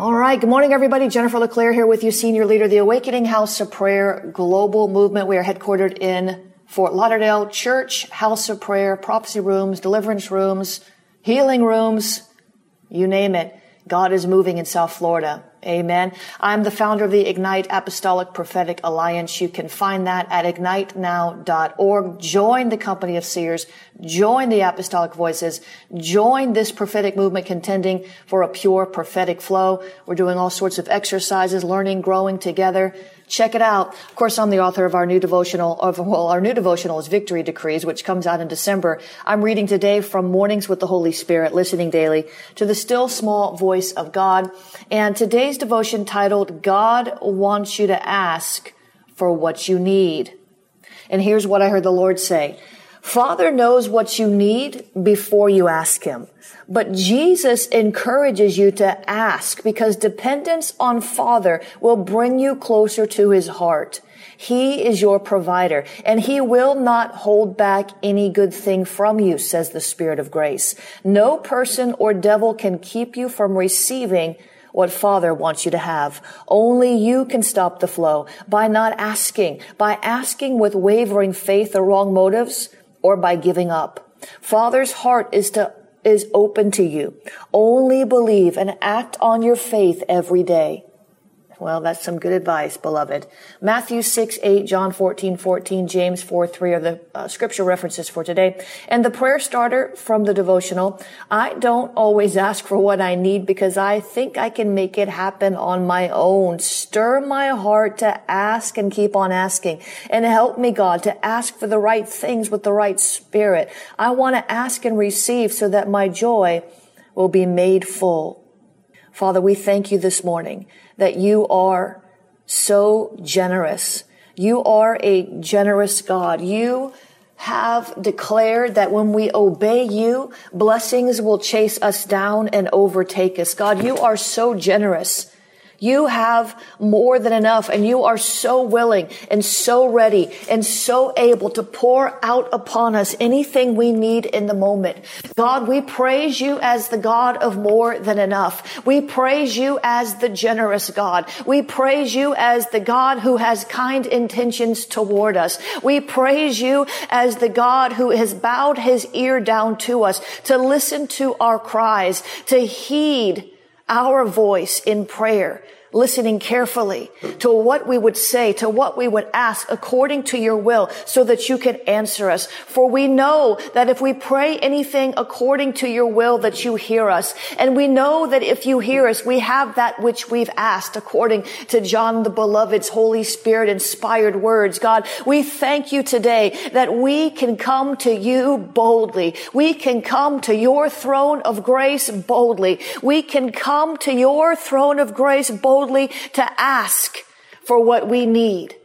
All right. Good morning, everybody. Jennifer LeClaire here with you, senior leader of the Awakening House of Prayer Global Movement. We are headquartered in Fort Lauderdale Church, House of Prayer, prophecy rooms, deliverance rooms, healing rooms, you name it. God is moving in South Florida. Amen. I'm the founder of the Ignite Apostolic Prophetic Alliance. You can find that at ignitenow.org. Join the company of seers. Join the apostolic voices. Join this prophetic movement contending for a pure prophetic flow. We're doing all sorts of exercises, learning, growing together. Check it out. Of course, I'm the author of our new devotional, of, well, our new devotional is Victory Decrees, which comes out in December. I'm reading today from Mornings with the Holy Spirit, listening daily to the still small voice of God. And today's devotion titled, God wants you to ask for what you need. And here's what I heard the Lord say. Father knows what you need before you ask him. But Jesus encourages you to ask because dependence on Father will bring you closer to his heart. He is your provider and he will not hold back any good thing from you, says the Spirit of grace. No person or devil can keep you from receiving what Father wants you to have. Only you can stop the flow by not asking, by asking with wavering faith or wrong motives or by giving up. Father's heart is to is open to you. Only believe and act on your faith every day. Well, that's some good advice, beloved. Matthew 6, 8, John 14, 14, James 4, 3 are the uh, scripture references for today. And the prayer starter from the devotional. I don't always ask for what I need because I think I can make it happen on my own. Stir my heart to ask and keep on asking and help me, God, to ask for the right things with the right spirit. I want to ask and receive so that my joy will be made full. Father, we thank you this morning that you are so generous. You are a generous God. You have declared that when we obey you, blessings will chase us down and overtake us. God, you are so generous. You have more than enough and you are so willing and so ready and so able to pour out upon us anything we need in the moment. God, we praise you as the God of more than enough. We praise you as the generous God. We praise you as the God who has kind intentions toward us. We praise you as the God who has bowed his ear down to us to listen to our cries, to heed our voice in prayer, listening carefully to what we would say, to what we would ask according to your will so that you can answer us. For we know that if we pray anything according to your will that you hear us. And we know that if you hear us, we have that which we've asked according to John the Beloved's Holy Spirit inspired words. God, we thank you today that we can come to you boldly. We can come to your throne of grace boldly. We can come to your throne of grace boldly boldly to ask for what we need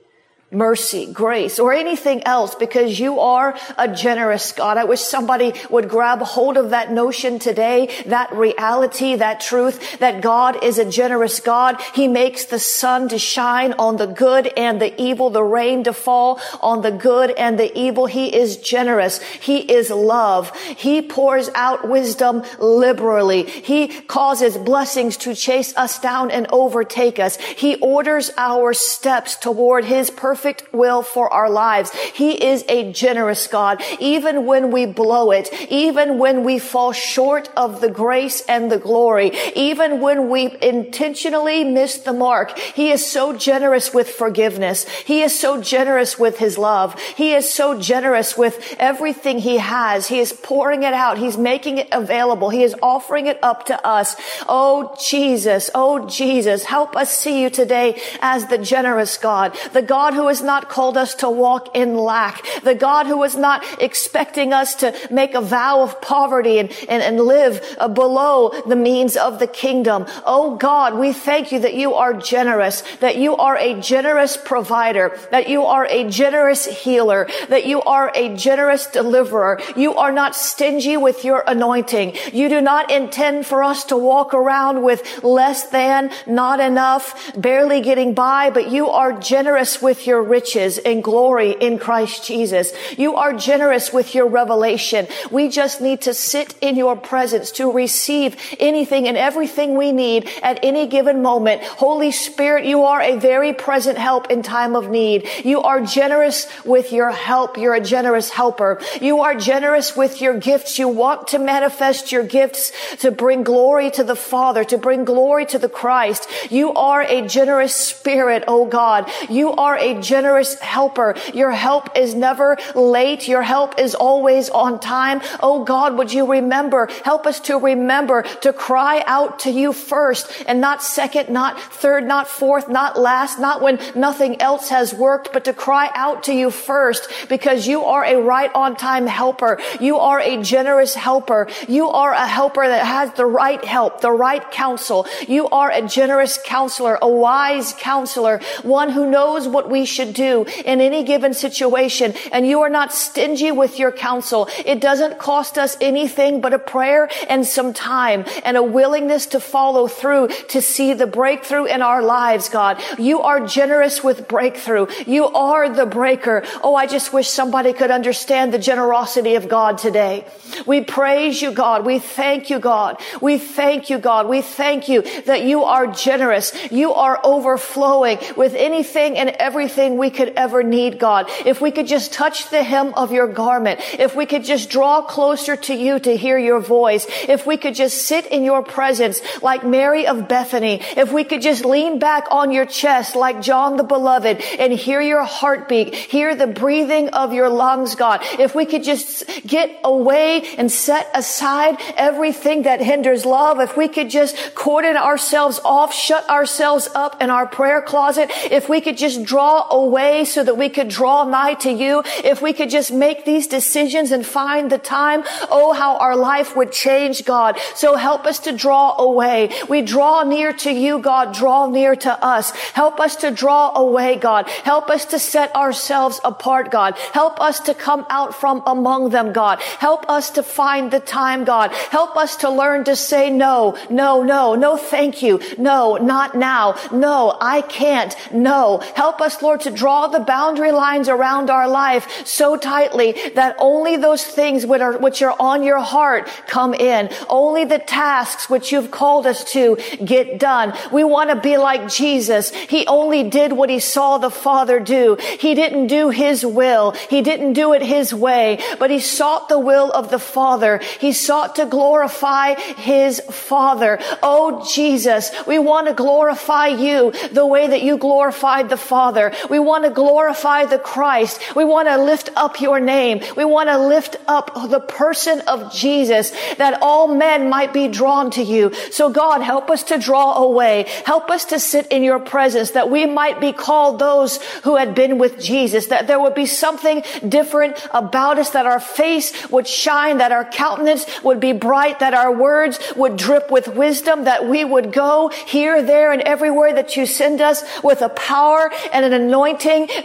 mercy, grace, or anything else because you are a generous God. I wish somebody would grab hold of that notion today, that reality, that truth, that God is a generous God. He makes the sun to shine on the good and the evil, the rain to fall on the good and the evil. He is generous. He is love. He pours out wisdom liberally. He causes blessings to chase us down and overtake us. He orders our steps toward his perfect perfect will for our lives. He is a generous God. Even when we blow it, even when we fall short of the grace and the glory, even when we intentionally miss the mark, He is so generous with forgiveness. He is so generous with His love. He is so generous with everything He has. He is pouring it out. He's making it available. He is offering it up to us. Oh, Jesus. Oh, Jesus. Help us see you today as the generous God, the God who has not called us to walk in lack, the God who is not expecting us to make a vow of poverty and, and, and live uh, below the means of the kingdom. Oh God, we thank you that you are generous, that you are a generous provider, that you are a generous healer, that you are a generous deliverer. You are not stingy with your anointing. You do not intend for us to walk around with less than, not enough, barely getting by, but you are generous with your riches and glory in Christ Jesus. You are generous with your revelation. We just need to sit in your presence to receive anything and everything we need at any given moment. Holy Spirit, you are a very present help in time of need. You are generous with your help. You're a generous helper. You are generous with your gifts. You want to manifest your gifts to bring glory to the Father, to bring glory to the Christ. You are a generous spirit, oh God. You are a generous helper. Your help is never late. Your help is always on time. Oh God, would you remember, help us to remember to cry out to you first and not second, not third, not fourth, not last, not when nothing else has worked, but to cry out to you first because you are a right on time helper. You are a generous helper. You are a helper that has the right help, the right counsel. You are a generous counselor, a wise counselor, one who knows what we should do in any given situation. And you are not stingy with your counsel. It doesn't cost us anything but a prayer and some time and a willingness to follow through to see the breakthrough in our lives, God. You are generous with breakthrough. You are the breaker. Oh, I just wish somebody could understand the generosity of God today. We praise you, God. We thank you, God. We thank you, God. We thank you that you are generous. You are overflowing with anything and everything we could ever need, God. If we could just touch the hem of your garment, if we could just draw closer to you to hear your voice, if we could just sit in your presence like Mary of Bethany, if we could just lean back on your chest like John the Beloved and hear your heartbeat, hear the breathing of your lungs, God, if we could just get away and set aside everything that hinders love, if we could just cordon ourselves off, shut ourselves up in our prayer closet, if we could just draw away so that we could draw nigh to you, if we could just make these decisions and find the time, oh, how our life would change, God. So help us to draw away. We draw near to you, God. Draw near to us. Help us to draw away, God. Help us to set ourselves apart, God. Help us to come out from among them, God. Help us to find the time, God. Help us to learn to say no, no, no, no, thank you. No, not now. No, I can't. No. Help us, Lord, to draw the boundary lines around our life so tightly that only those things which are, which are on your heart come in. Only the tasks which you've called us to get done. We want to be like Jesus. He only did what he saw the Father do. He didn't do his will. He didn't do it his way, but he sought the will of the Father. He sought to glorify his Father. Oh, Jesus, we want to glorify you the way that you glorified the Father. We want to glorify the Christ. We want to lift up your name. We want to lift up the person of Jesus that all men might be drawn to you. So God, help us to draw away. Help us to sit in your presence that we might be called those who had been with Jesus, that there would be something different about us, that our face would shine, that our countenance would be bright, that our words would drip with wisdom, that we would go here, there, and everywhere that you send us with a power and an anointing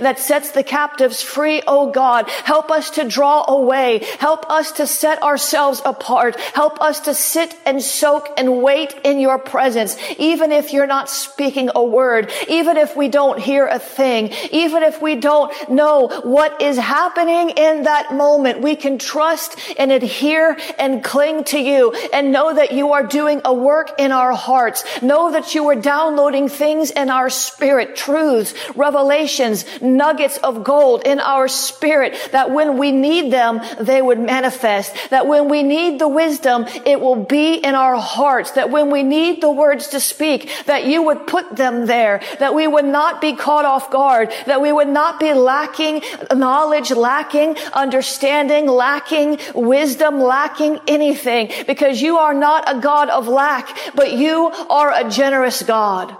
that sets the captives free. Oh God, help us to draw away. Help us to set ourselves apart. Help us to sit and soak and wait in your presence, even if you're not speaking a word, even if we don't hear a thing, even if we don't know what is happening in that moment, we can trust and adhere and cling to you and know that you are doing a work in our hearts. Know that you are downloading things in our spirit, truths, revelation, revelations, nuggets of gold in our spirit that when we need them, they would manifest. That when we need the wisdom, it will be in our hearts. That when we need the words to speak, that you would put them there. That we would not be caught off guard. That we would not be lacking knowledge, lacking understanding, lacking wisdom, lacking anything. Because you are not a God of lack, but you are a generous God.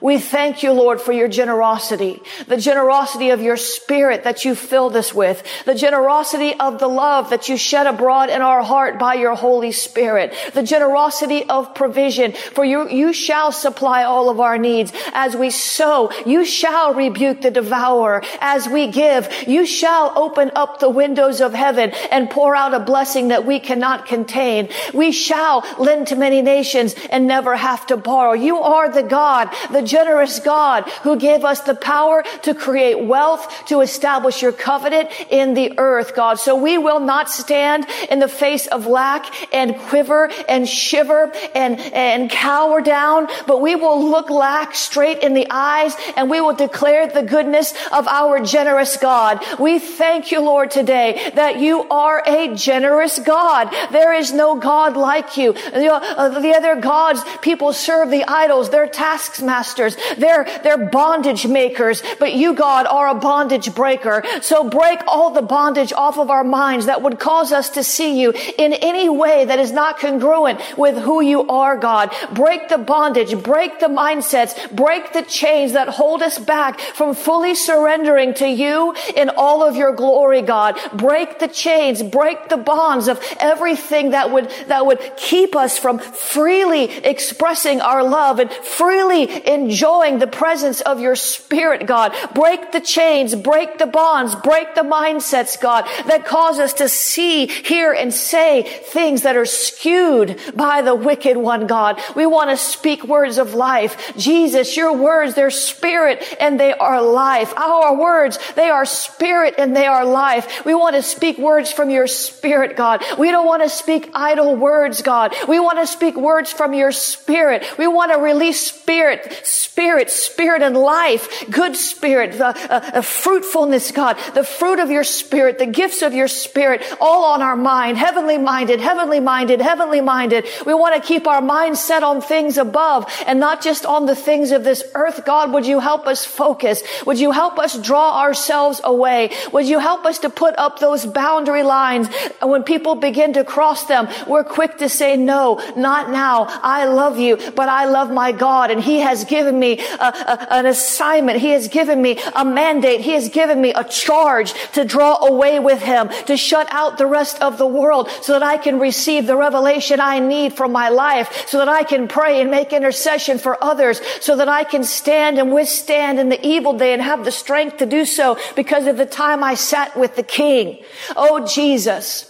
We thank you, Lord, for your generosity, the generosity of your spirit that you filled us with, the generosity of the love that you shed abroad in our heart by your Holy Spirit, the generosity of provision, for you, you shall supply all of our needs. As we sow, you shall rebuke the devourer. As we give, you shall open up the windows of heaven and pour out a blessing that we cannot contain. We shall lend to many nations and never have to borrow. You are the God, the generous God who gave us the power to create wealth, to establish your covenant in the earth, God. So we will not stand in the face of lack and quiver and shiver and, and cower down, but we will look lack straight in the eyes and we will declare the goodness of our generous God. We thank you, Lord, today that you are a generous God. There is no God like you. The, uh, other gods, people serve the idols, their taskmasters masters. They're, they're bondage makers, but you, God, are a bondage breaker. So break all the bondage off of our minds that would cause us to see you in any way that is not congruent with who you are, God. Break the bondage, break the mindsets, break the chains that hold us back from fully surrendering to you in all of your glory, God. Break the chains, break the bonds of everything that would, that would keep us from freely expressing our love and freely enjoying the presence of your spirit, God. Break the chains, break the bonds, break the mindsets, God, that cause us to see, hear, and say things that are skewed by the wicked one, God. We want to speak words of life. Jesus, your words, they're spirit and they are life. Our words, they are spirit and they are life. We want to speak words from your spirit, God. We don't want to speak idle words, God. We want to speak words from your spirit. We want to release spirit, spirit, spirit and life, good spirit, the uh, uh, fruitfulness, God, the fruit of your spirit, the gifts of your spirit, all on our mind, heavenly minded, heavenly minded, heavenly minded. We want to keep our mind set on things above and not just on the things of this earth. God, would you help us focus? Would you help us draw ourselves away? Would you help us to put up those boundary lines? When people begin to cross them, we're quick to say, no, not now. I love you, but I love my God and he has given given me a, a, an assignment. He has given me a mandate. He has given me a charge to draw away with him, to shut out the rest of the world so that I can receive the revelation I need for my life, so that I can pray and make intercession for others, so that I can stand and withstand in the evil day and have the strength to do so because of the time I sat with the King. Oh, Jesus.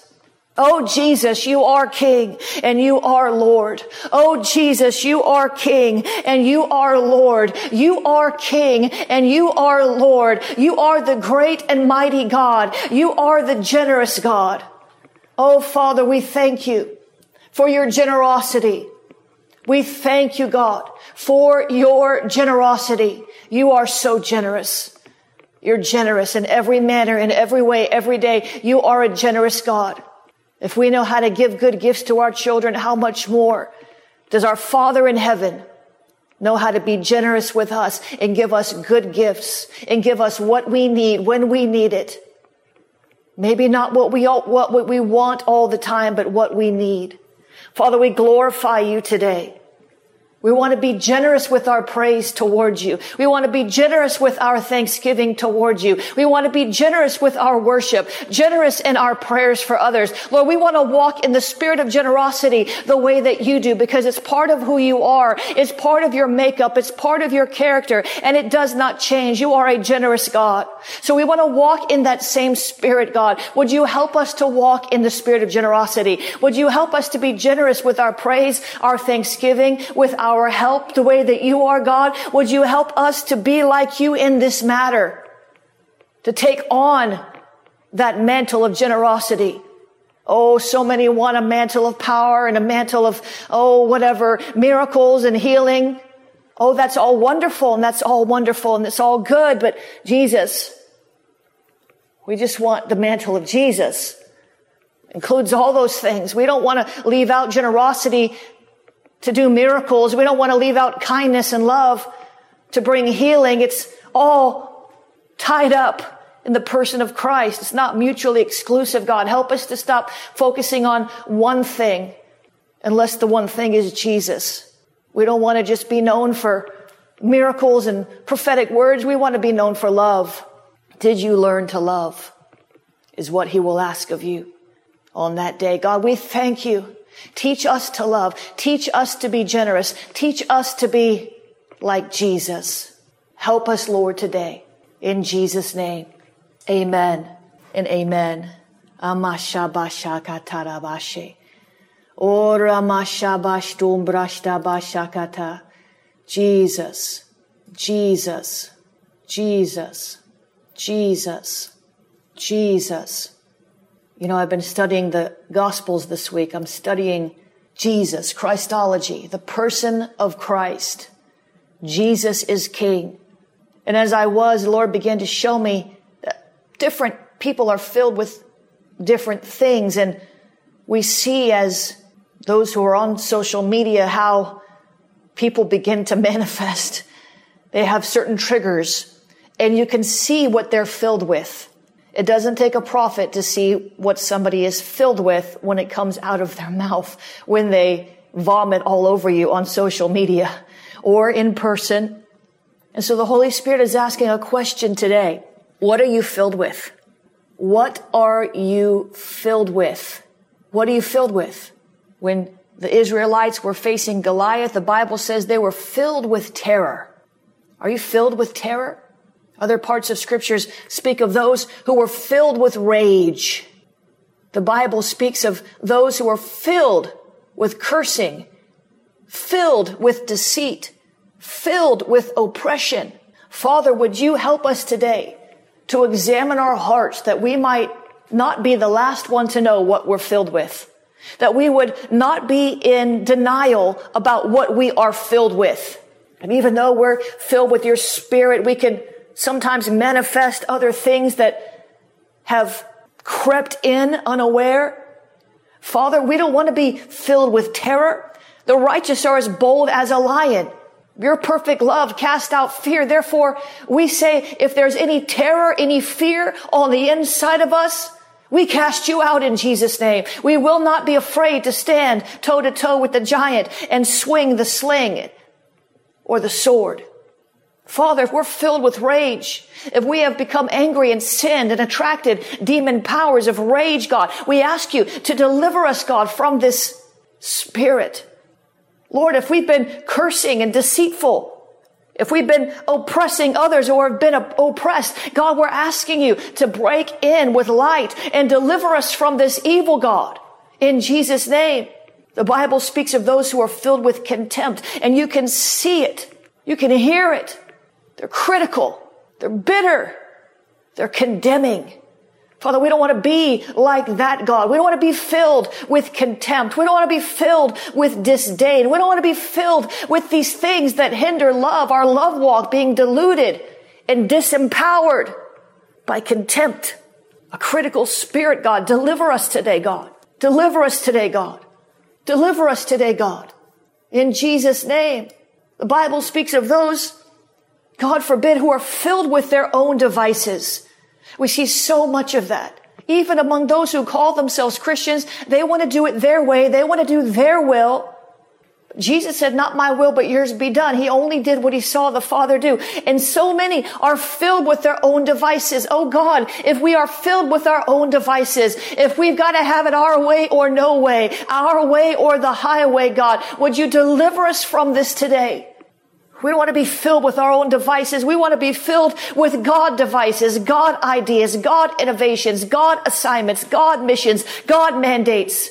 Oh Jesus, you are King and you are Lord. Oh Jesus, you are King and you are Lord. You are King and you are Lord. You are the great and mighty God. You are the generous God. Oh Father, we thank you for your generosity. We thank you, God, for your generosity. You are so generous. You're generous in every manner, in every way, every day. You are a generous God. If we know how to give good gifts to our children, how much more does our Father in heaven know how to be generous with us and give us good gifts and give us what we need when we need it? Maybe not what we, what we want all the time, but what we need. Father, we glorify you today. We want to be generous with our praise towards you. We want to be generous with our thanksgiving towards you. We want to be generous with our worship, generous in our prayers for others. Lord, we want to walk in the spirit of generosity the way that you do because it's part of who you are. It's part of your makeup. It's part of your character and it does not change. You are a generous God. So we want to walk in that same spirit, God. Would you help us to walk in the spirit of generosity? Would you help us to be generous with our praise, our thanksgiving, with our our help the way that you are, God? Would you help us to be like you in this matter? To take on that mantle of generosity. Oh, so many want a mantle of power and a mantle of, oh, whatever, miracles and healing. Oh, that's all wonderful and that's all wonderful and it's all good, but Jesus, we just want the mantle of Jesus. Includes all those things. We don't want to leave out generosity to do miracles. We don't want to leave out kindness and love to bring healing. It's all tied up in the person of Christ. It's not mutually exclusive, God. Help us to stop focusing on one thing unless the one thing is Jesus. We don't want to just be known for miracles and prophetic words. We want to be known for love. Did you learn to love? Is what he will ask of you on that day. God, we thank you. Teach us to love. Teach us to be generous. Teach us to be like Jesus. Help us, Lord, today. In Jesus' name. Amen and amen. Amashabashakatarabashe. Ora mashabashtumbrashtabashakata. Jesus, Jesus, Jesus, Jesus, Jesus. You know, I've been studying the Gospels this week. I'm studying Jesus, Christology, the person of Christ. Jesus is King. And as I was, the Lord began to show me that different people are filled with different things. And we see as those who are on social media how people begin to manifest. They have certain triggers and you can see what they're filled with. It doesn't take a prophet to see what somebody is filled with when it comes out of their mouth, when they vomit all over you on social media or in person. And so the Holy Spirit is asking a question today. What are you filled with? What are you filled with? What are you filled with? When the Israelites were facing Goliath, the Bible says they were filled with terror. Are you filled with terror? Other parts of scriptures speak of those who were filled with rage. The Bible speaks of those who were filled with cursing, filled with deceit, filled with oppression. Father, would you help us today to examine our hearts that we might not be the last one to know what we're filled with. That we would not be in denial about what we are filled with. And even though we're filled with your spirit, we can sometimes manifest other things that have crept in unaware. Father, we don't want to be filled with terror. The righteous are as bold as a lion. Your perfect love cast out fear. Therefore, we say if there's any terror, any fear on the inside of us, we cast you out in Jesus' name. We will not be afraid to stand toe to toe with the giant and swing the sling or the sword. Father, if we're filled with rage, if we have become angry and sinned and attracted demon powers of rage, God, we ask you to deliver us, God, from this spirit Lord, if we've been cursing and deceitful, if we've been oppressing others or have been oppressed, God, we're asking you to break in with light and deliver us from this evil, God. In Jesus' name. The Bible speaks of those who are filled with contempt and you can see it. You can hear it. They're critical. They're bitter. They're condemning. Father, we don't want to be like that God. We don't want to be filled with contempt. We don't want to be filled with disdain. We don't want to be filled with these things that hinder love, our love walk being diluted and disempowered by contempt. A critical spirit, God. Deliver us today, God. Deliver us today, God. Deliver us today, God. In Jesus' name. The Bible speaks of those, God forbid, who are filled with their own devices we see so much of that. Even among those who call themselves Christians, they want to do it their way. They want to do their will. Jesus said, not my will, but yours be done. He only did what he saw the Father do. And so many are filled with their own devices. Oh God, if we are filled with our own devices, if we've got to have it our way or no way, our way or the highway, God, would you deliver us from this today? We don't want to be filled with our own devices. We want to be filled with God devices, God ideas, God innovations, God assignments, God missions, God mandates.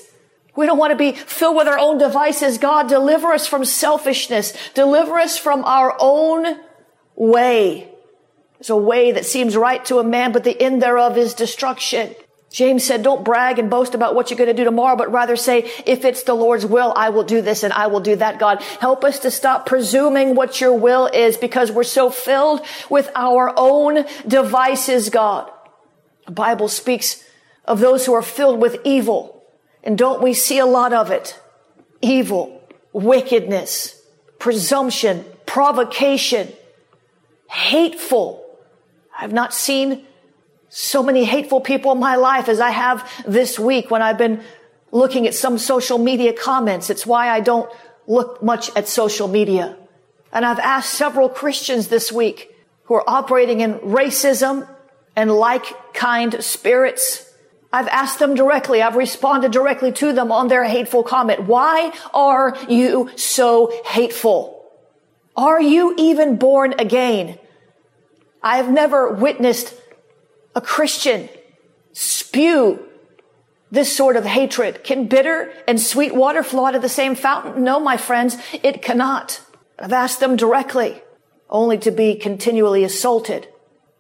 We don't want to be filled with our own devices. God, deliver us from selfishness. Deliver us from our own way. It's a way that seems right to a man, but the end thereof is destruction. James said, don't brag and boast about what you're going to do tomorrow, but rather say, if it's the Lord's will, I will do this and I will do that, God. Help us to stop presuming what your will is because we're so filled with our own devices, God. The Bible speaks of those who are filled with evil. And don't we see a lot of it? Evil, wickedness, presumption, provocation, hateful. I've not seen so many hateful people in my life as I have this week when I've been looking at some social media comments. It's why I don't look much at social media. And I've asked several Christians this week who are operating in racism and like kind spirits. I've asked them directly. I've responded directly to them on their hateful comment. Why are you so hateful? Are you even born again? I have never witnessed a Christian spew this sort of hatred? Can bitter and sweet water flow out of the same fountain? No, my friends, it cannot. I've asked them directly, only to be continually assaulted.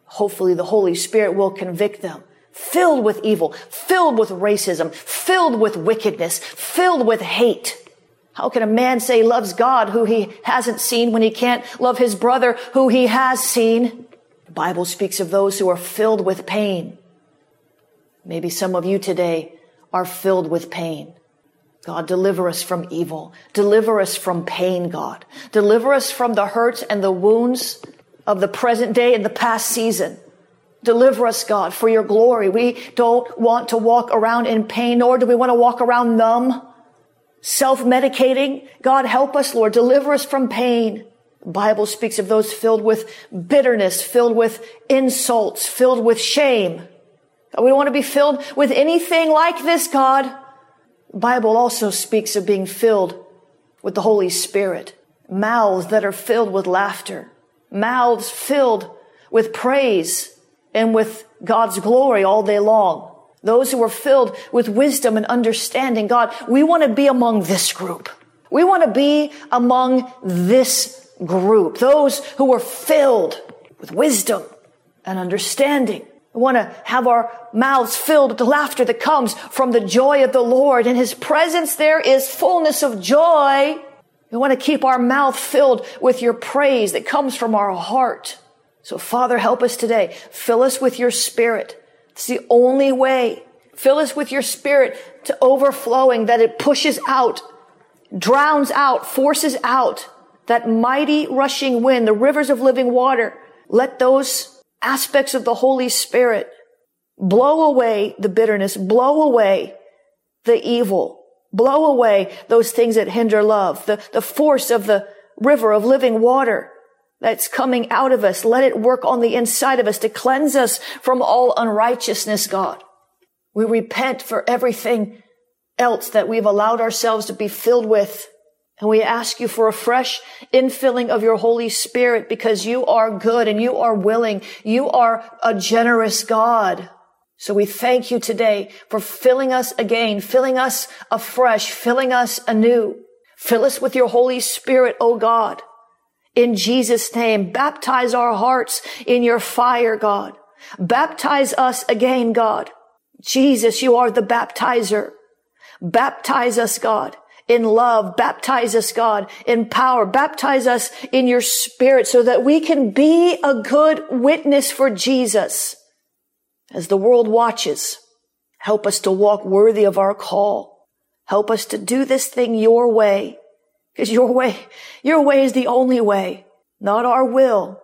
Hopefully the Holy Spirit will convict them. Filled with evil, filled with racism, filled with wickedness, filled with hate. How can a man say he loves God who he hasn't seen when he can't love his brother who he has seen? Bible speaks of those who are filled with pain. Maybe some of you today are filled with pain. God, deliver us from evil. Deliver us from pain, God. Deliver us from the hurts and the wounds of the present day and the past season. Deliver us, God, for your glory. We don't want to walk around in pain, nor do we want to walk around numb, self-medicating. God, help us, Lord. Deliver us from pain. Bible speaks of those filled with bitterness, filled with insults, filled with shame. We don't want to be filled with anything like this, God. The Bible also speaks of being filled with the Holy Spirit. Mouths that are filled with laughter. Mouths filled with praise and with God's glory all day long. Those who are filled with wisdom and understanding. God, we want to be among this group. We want to be among this group, those who are filled with wisdom and understanding. We want to have our mouths filled with the laughter that comes from the joy of the Lord. In His presence, there is fullness of joy. We want to keep our mouth filled with your praise that comes from our heart. So Father, help us today. Fill us with your spirit. It's the only way. Fill us with your spirit to overflowing that it pushes out, drowns out, forces out that mighty rushing wind, the rivers of living water, let those aspects of the Holy Spirit blow away the bitterness, blow away the evil, blow away those things that hinder love, the, the force of the river of living water that's coming out of us. Let it work on the inside of us to cleanse us from all unrighteousness, God. We repent for everything else that we've allowed ourselves to be filled with and we ask you for a fresh infilling of your Holy Spirit because you are good and you are willing. You are a generous God. So we thank you today for filling us again, filling us afresh, filling us anew. Fill us with your Holy Spirit, O God. In Jesus' name, baptize our hearts in your fire, God. Baptize us again, God. Jesus, you are the baptizer. Baptize us, God in love. Baptize us, God, in power. Baptize us in your spirit so that we can be a good witness for Jesus. As the world watches, help us to walk worthy of our call. Help us to do this thing your way. Because your way, your way is the only way. Not our will,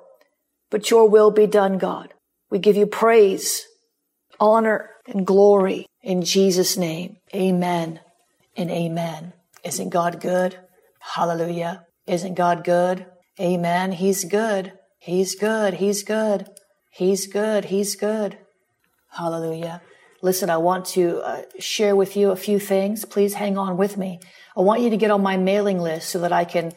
but your will be done, God. We give you praise, honor, and glory in Jesus' name. Amen and amen. Isn't God good? Hallelujah. Isn't God good? Amen. He's good. He's good. He's good. He's good. He's good. Hallelujah. Listen, I want to uh, share with you a few things. Please hang on with me. I want you to get on my mailing list so that I can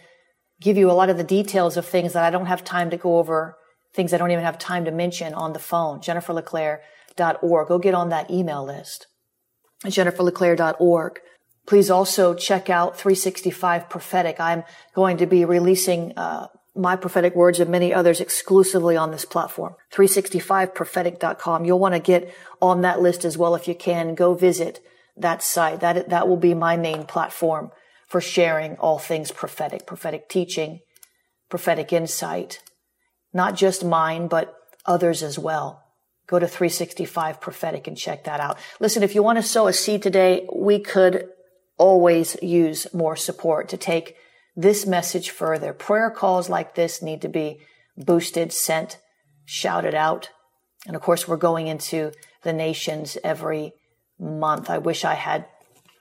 give you a lot of the details of things that I don't have time to go over, things I don't even have time to mention on the phone. JenniferLeClaire.org. Go get on that email list. JenniferLeClaire.org. Please also check out 365 Prophetic. I'm going to be releasing uh, my prophetic words and many others exclusively on this platform. 365prophetic.com. You'll want to get on that list as well if you can. Go visit that site. That, that will be my main platform for sharing all things prophetic, prophetic teaching, prophetic insight. Not just mine, but others as well. Go to 365 prophetic and check that out. Listen, if you want to sow a seed today, we could always use more support to take this message further. Prayer calls like this need to be boosted, sent, shouted out. And of course, we're going into the nations every month. I wish I had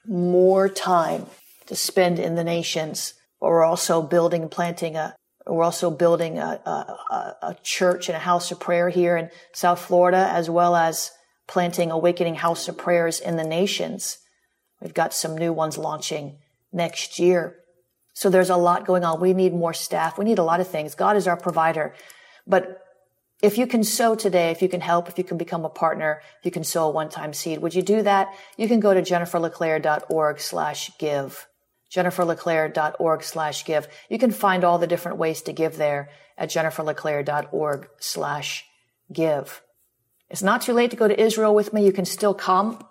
more time to spend in the nations. We're also building and planting a, we're also building a, a, a, church and a house of prayer here in South Florida, as well as planting Awakening House of Prayers in the nations. We've got some new ones launching next year. So there's a lot going on. We need more staff. We need a lot of things. God is our provider. But if you can sow today, if you can help, if you can become a partner, if you can sow a one-time seed, would you do that? You can go to jenniferleclaire.org slash give. jenniferleclaire.org slash give. You can find all the different ways to give there at jenniferleclaire.org slash give. It's not too late to go to Israel with me. You can still come.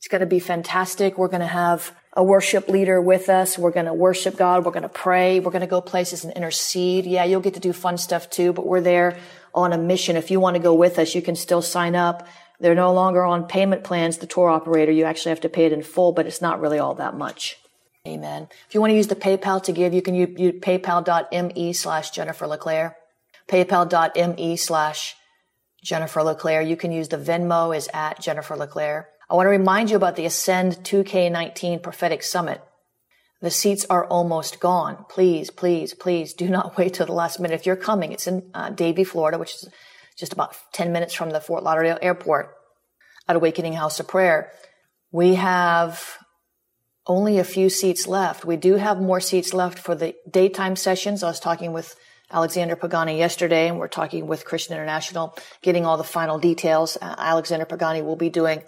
It's going to be fantastic. We're going to have a worship leader with us. We're going to worship God. We're going to pray. We're going to go places and intercede. Yeah, you'll get to do fun stuff too, but we're there on a mission. If you want to go with us, you can still sign up. They're no longer on payment plans, the tour operator. You actually have to pay it in full, but it's not really all that much. Amen. If you want to use the PayPal to give, you can use, use paypal.me slash Jennifer LeClaire. PayPal.me slash Jennifer LeClaire. You can use the Venmo is at Jennifer LeClaire. I want to remind you about the Ascend 2K19 Prophetic Summit. The seats are almost gone. Please, please, please do not wait till the last minute. If you're coming, it's in uh, Davie, Florida, which is just about 10 minutes from the Fort Lauderdale airport at Awakening House of Prayer. We have only a few seats left. We do have more seats left for the daytime sessions. I was talking with Alexander Pagani yesterday, and we're talking with Christian International, getting all the final details. Uh, Alexander Pagani will be doing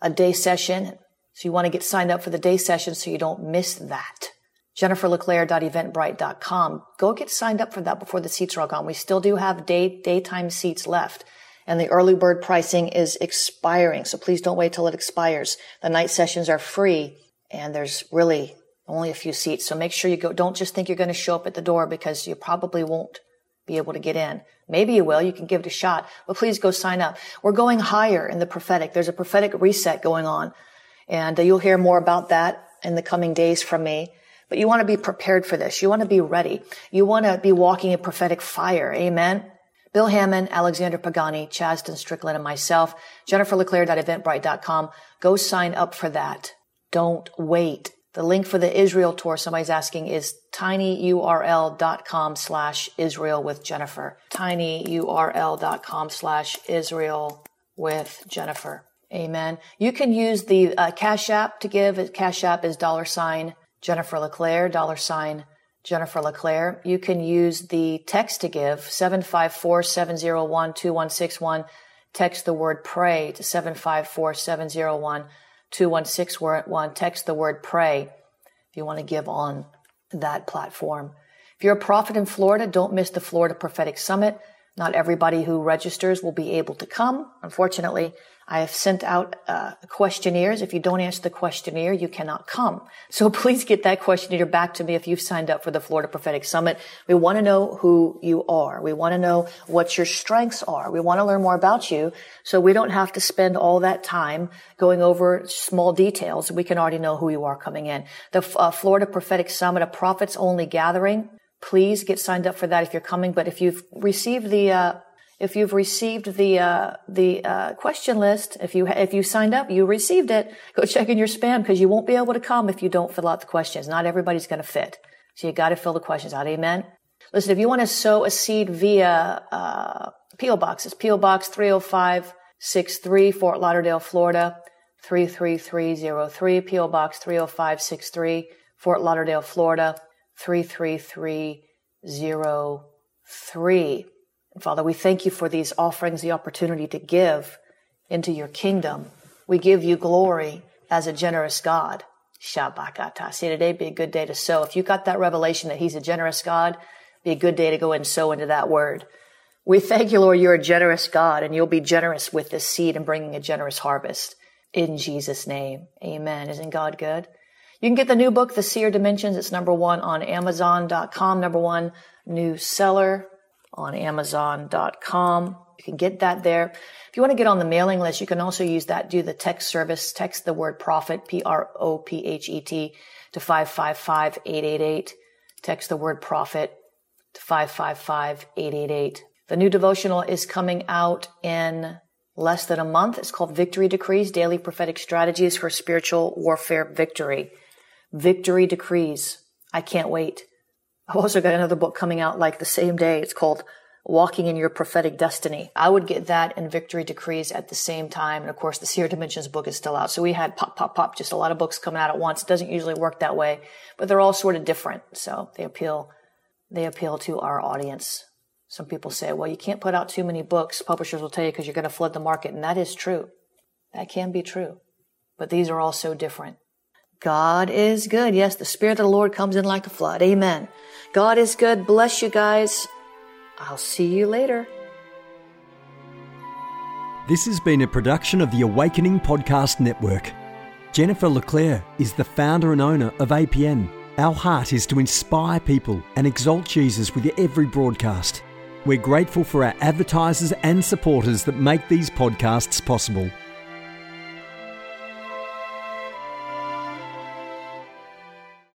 a day session so you want to get signed up for the day session so you don't miss that. JenniferLeClaire.eventbrite.com. Go get signed up for that before the seats are all gone. We still do have day, daytime seats left and the early bird pricing is expiring. So please don't wait till it expires. The night sessions are free and there's really only a few seats. So make sure you go. Don't just think you're going to show up at the door because you probably won't be able to get in. Maybe you will. You can give it a shot, but please go sign up. We're going higher in the prophetic. There's a prophetic reset going on. And uh, you'll hear more about that in the coming days from me. But you want to be prepared for this. You want to be ready. You want to be walking in prophetic fire. Amen. Bill Hamon, Alexander Pagani, Chaston Strickland, and myself, jenniferleclaire.eventbrite.com. Go sign up for that. Don't wait. The link for the Israel tour, somebody's asking, is tinyurl.com slash Israel with Jennifer. tinyurl.com slash Israel with Jennifer. Amen. You can use the uh, Cash App to give. Cash App is dollar sign Jennifer LeClaire, dollar sign Jennifer LeClaire. You can use the text to give, 754-701-2161. Text the word pray to 754-701-2161. Text the word pray if you want to give on that platform. If you're a prophet in Florida, don't miss the Florida Prophetic Summit. Not everybody who registers will be able to come. Unfortunately, I have sent out uh, questionnaires. If you don't answer the questionnaire, you cannot come. So please get that questionnaire back to me if you've signed up for the Florida Prophetic Summit. We want to know who you are. We want to know what your strengths are. We want to learn more about you so we don't have to spend all that time going over small details. We can already know who you are coming in. The uh, Florida Prophetic Summit, a prophets only gathering. Please get signed up for that if you're coming. But if you've received the uh, if you've received the uh, the uh, question list, if you if you signed up, you received it. Go check in your spam because you won't be able to come if you don't fill out the questions. Not everybody's going to fit, so you got to fill the questions out. Amen. Listen, if you want to sow a seed via uh, PO Box, PO Box 30563, Fort Lauderdale, Florida 33303. PO Box 30563, Fort Lauderdale, Florida 33303. Father, we thank you for these offerings, the opportunity to give into your kingdom. We give you glory as a generous God. Shabakata. See, today be a good day to sow. If you got that revelation that he's a generous God, Be a good day to go and sow into that word. We thank you, Lord, you're a generous God and you'll be generous with this seed and bringing a generous harvest. In Jesus' name. Amen. Isn't God good? You can get the new book, The Seer Dimensions. It's number one on Amazon.com, number one new seller on Amazon.com. You can get that there. If you want to get on the mailing list, you can also use that, do the text service, text the word prophet, P-R-O-P-H-E-T to 555-888. Text the word prophet to 555-888. The new devotional is coming out in less than a month. It's called Victory Decrees, Daily Prophetic Strategies for Spiritual Warfare Victory. Victory Decrees. I can't wait. I've also got another book coming out like the same day. It's called Walking in Your Prophetic Destiny. I would get that and Victory Decrees at the same time. And of course, the Seer Dimensions book is still out. So we had pop, pop, pop, just a lot of books coming out at once. It doesn't usually work that way, but they're all sort of different. So they appeal, they appeal to our audience. Some people say, well, you can't put out too many books. Publishers will tell you because you're going to flood the market. And that is true. That can be true. But these are all so different. God is good. Yes, the Spirit of the Lord comes in like a flood. Amen. God is good. Bless you guys. I'll see you later. This has been a production of the Awakening Podcast Network. Jennifer LeClaire is the founder and owner of APN. Our heart is to inspire people and exalt Jesus with every broadcast. We're grateful for our advertisers and supporters that make these podcasts possible.